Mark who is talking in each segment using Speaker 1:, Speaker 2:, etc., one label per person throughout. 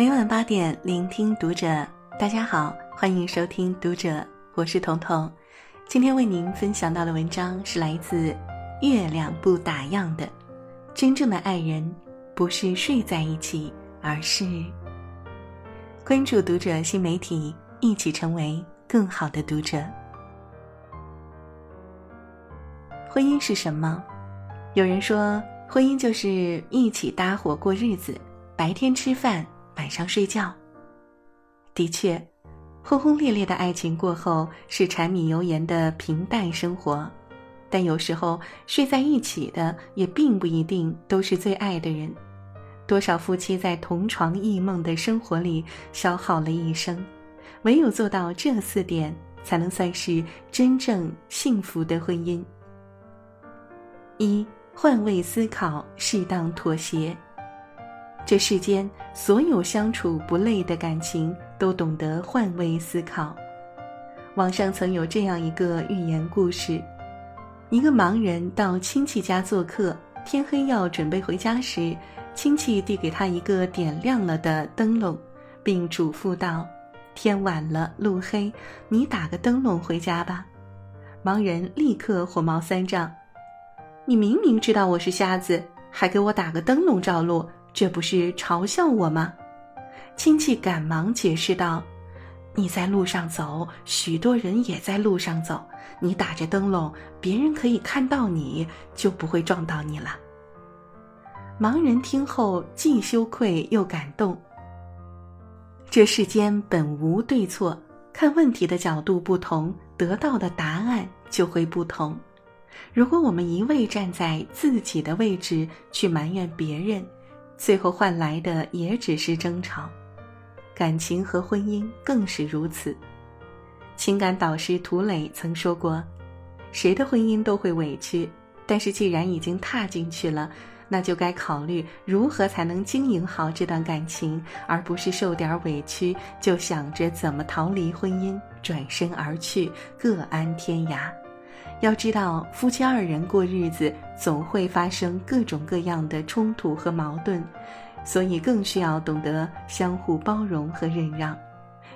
Speaker 1: 每晚八点，聆听读者。大家好，欢迎收听读者，我是彤彤。今天为您分享到的文章是来自月亮不打烊的。真正的爱人，不是睡在一起，而是关注读者新媒体，一起成为更好的读者。婚姻是什么？有人说，婚姻就是一起搭伙过日子，白天吃饭。晚上睡觉。的确，轰轰烈烈的爱情过后是柴米油盐的平淡生活，但有时候睡在一起的也并不一定都是最爱的人。多少夫妻在同床异梦的生活里消耗了一生，唯有做到这四点，才能算是真正幸福的婚姻。一换位思考，适当妥协。这世间所有相处不累的感情，都懂得换位思考。网上曾有这样一个寓言故事：一个盲人到亲戚家做客，天黑要准备回家时，亲戚递给他一个点亮了的灯笼，并嘱咐道：“天晚了，路黑，你打个灯笼回家吧。”盲人立刻火冒三丈：“你明明知道我是瞎子，还给我打个灯笼照路！”这不是嘲笑我吗？亲戚赶忙解释道：“你在路上走，许多人也在路上走。你打着灯笼，别人可以看到你，就不会撞到你了。”盲人听后既羞愧又感动。这世间本无对错，看问题的角度不同，得到的答案就会不同。如果我们一味站在自己的位置去埋怨别人，最后换来的也只是争吵，感情和婚姻更是如此。情感导师涂磊曾说过：“谁的婚姻都会委屈，但是既然已经踏进去了，那就该考虑如何才能经营好这段感情，而不是受点委屈就想着怎么逃离婚姻，转身而去，各安天涯。”要知道，夫妻二人过日子总会发生各种各样的冲突和矛盾，所以更需要懂得相互包容和忍让。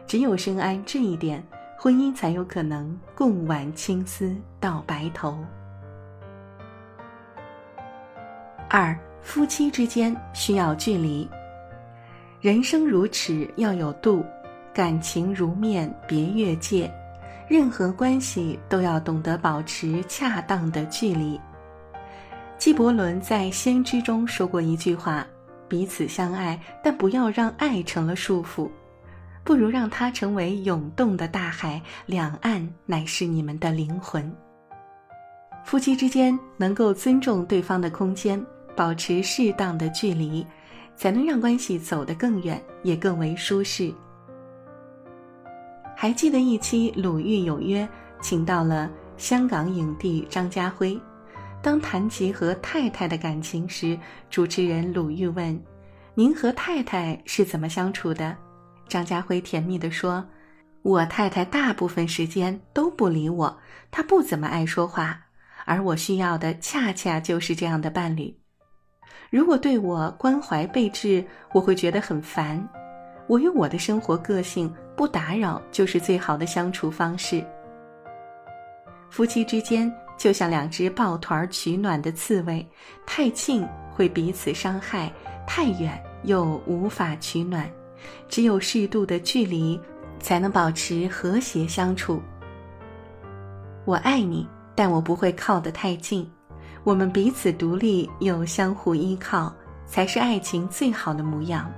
Speaker 1: 只有深谙这一点，婚姻才有可能共挽青丝到白头。二，夫妻之间需要距离。人生如尺，要有度；感情如面，别越界。任何关系都要懂得保持恰当的距离。纪伯伦在《先知》中说过一句话：“彼此相爱，但不要让爱成了束缚，不如让它成为涌动的大海，两岸乃是你们的灵魂。”夫妻之间能够尊重对方的空间，保持适当的距离，才能让关系走得更远，也更为舒适。还记得一期《鲁豫有约》，请到了香港影帝张家辉。当谈及和太太的感情时，主持人鲁豫问：“您和太太是怎么相处的？”张家辉甜蜜地说：“我太太大部分时间都不理我，她不怎么爱说话，而我需要的恰恰就是这样的伴侣。如果对我关怀备至，我会觉得很烦。我有我的生活个性。”不打扰就是最好的相处方式。夫妻之间就像两只抱团取暖的刺猬，太近会彼此伤害，太远又无法取暖。只有适度的距离，才能保持和谐相处。我爱你，但我不会靠得太近。我们彼此独立又相互依靠，才是爱情最好的模样。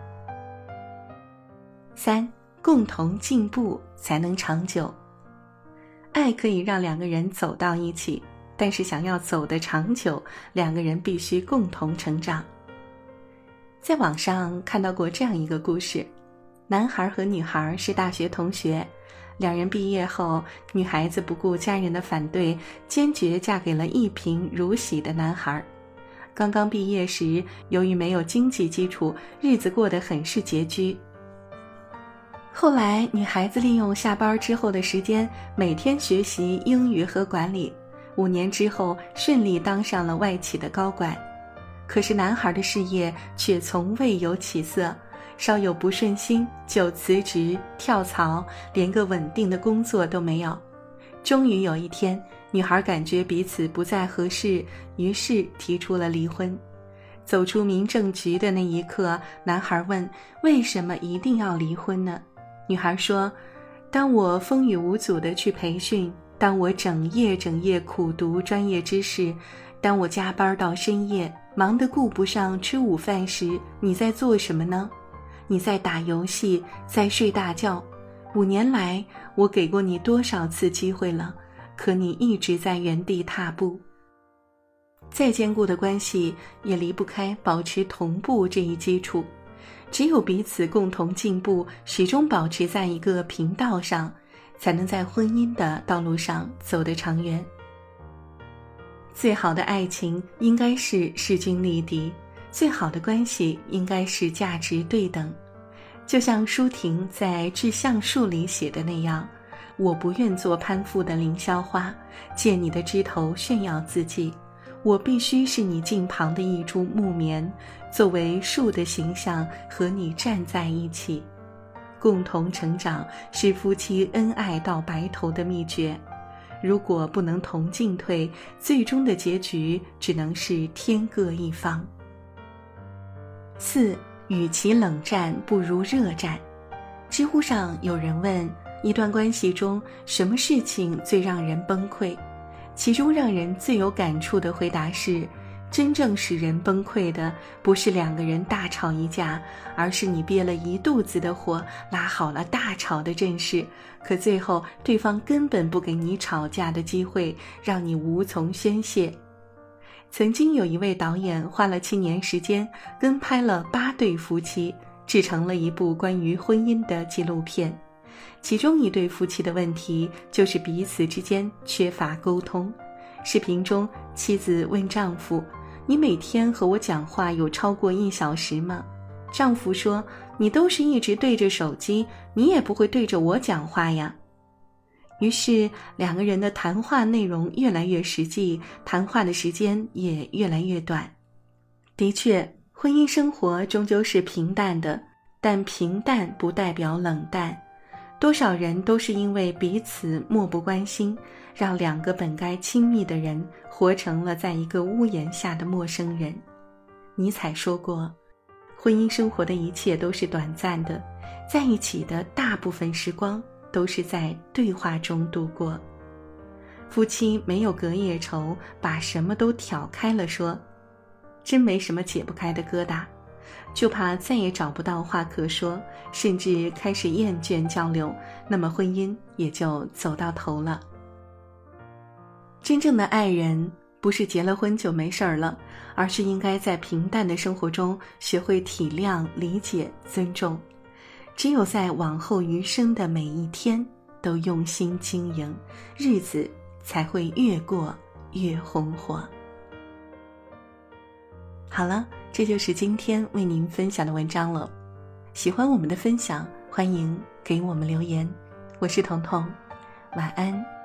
Speaker 1: 三。共同进步才能长久。爱可以让两个人走到一起，但是想要走得长久，两个人必须共同成长。在网上看到过这样一个故事：男孩和女孩是大学同学，两人毕业后，女孩子不顾家人的反对，坚决嫁给了一贫如洗的男孩。刚刚毕业时，由于没有经济基础，日子过得很是拮据。后来，女孩子利用下班之后的时间，每天学习英语和管理。五年之后，顺利当上了外企的高管。可是，男孩的事业却从未有起色，稍有不顺心就辞职跳槽，连个稳定的工作都没有。终于有一天，女孩感觉彼此不再合适，于是提出了离婚。走出民政局的那一刻，男孩问：“为什么一定要离婚呢？”女孩说：“当我风雨无阻的去培训，当我整夜整夜苦读专业知识，当我加班到深夜，忙得顾不上吃午饭时，你在做什么呢？你在打游戏，在睡大觉。五年来，我给过你多少次机会了，可你一直在原地踏步。”再坚固的关系也离不开保持同步这一基础，只有彼此共同进步，始终保持在一个频道上，才能在婚姻的道路上走得长远。最好的爱情应该是势均力敌，最好的关系应该是价值对等。就像舒婷在《致橡树》里写的那样：“我不愿做攀附的凌霄花，借你的枝头炫耀自己。”我必须是你近旁的一株木棉，作为树的形象和你站在一起，共同成长是夫妻恩爱到白头的秘诀。如果不能同进退，最终的结局只能是天各一方。四，与其冷战不如热战。知乎上有人问：一段关系中什么事情最让人崩溃？其中让人最有感触的回答是：真正使人崩溃的，不是两个人大吵一架，而是你憋了一肚子的火，拉好了大吵的阵势，可最后对方根本不给你吵架的机会，让你无从宣泄。曾经有一位导演花了七年时间，跟拍了八对夫妻，制成了一部关于婚姻的纪录片。其中一对夫妻的问题就是彼此之间缺乏沟通。视频中，妻子问丈夫：“你每天和我讲话有超过一小时吗？”丈夫说：“你都是一直对着手机，你也不会对着我讲话呀。”于是，两个人的谈话内容越来越实际，谈话的时间也越来越短。的确，婚姻生活终究是平淡的，但平淡不代表冷淡。多少人都是因为彼此漠不关心，让两个本该亲密的人活成了在一个屋檐下的陌生人。尼采说过：“婚姻生活的一切都是短暂的，在一起的大部分时光都是在对话中度过。夫妻没有隔夜仇，把什么都挑开了说，真没什么解不开的疙瘩。”就怕再也找不到话可说，甚至开始厌倦交流，那么婚姻也就走到头了。真正的爱人不是结了婚就没事儿了，而是应该在平淡的生活中学会体谅、理解、尊重。只有在往后余生的每一天都用心经营，日子才会越过越红火。好了。这就是今天为您分享的文章了。喜欢我们的分享，欢迎给我们留言。我是彤彤，晚安。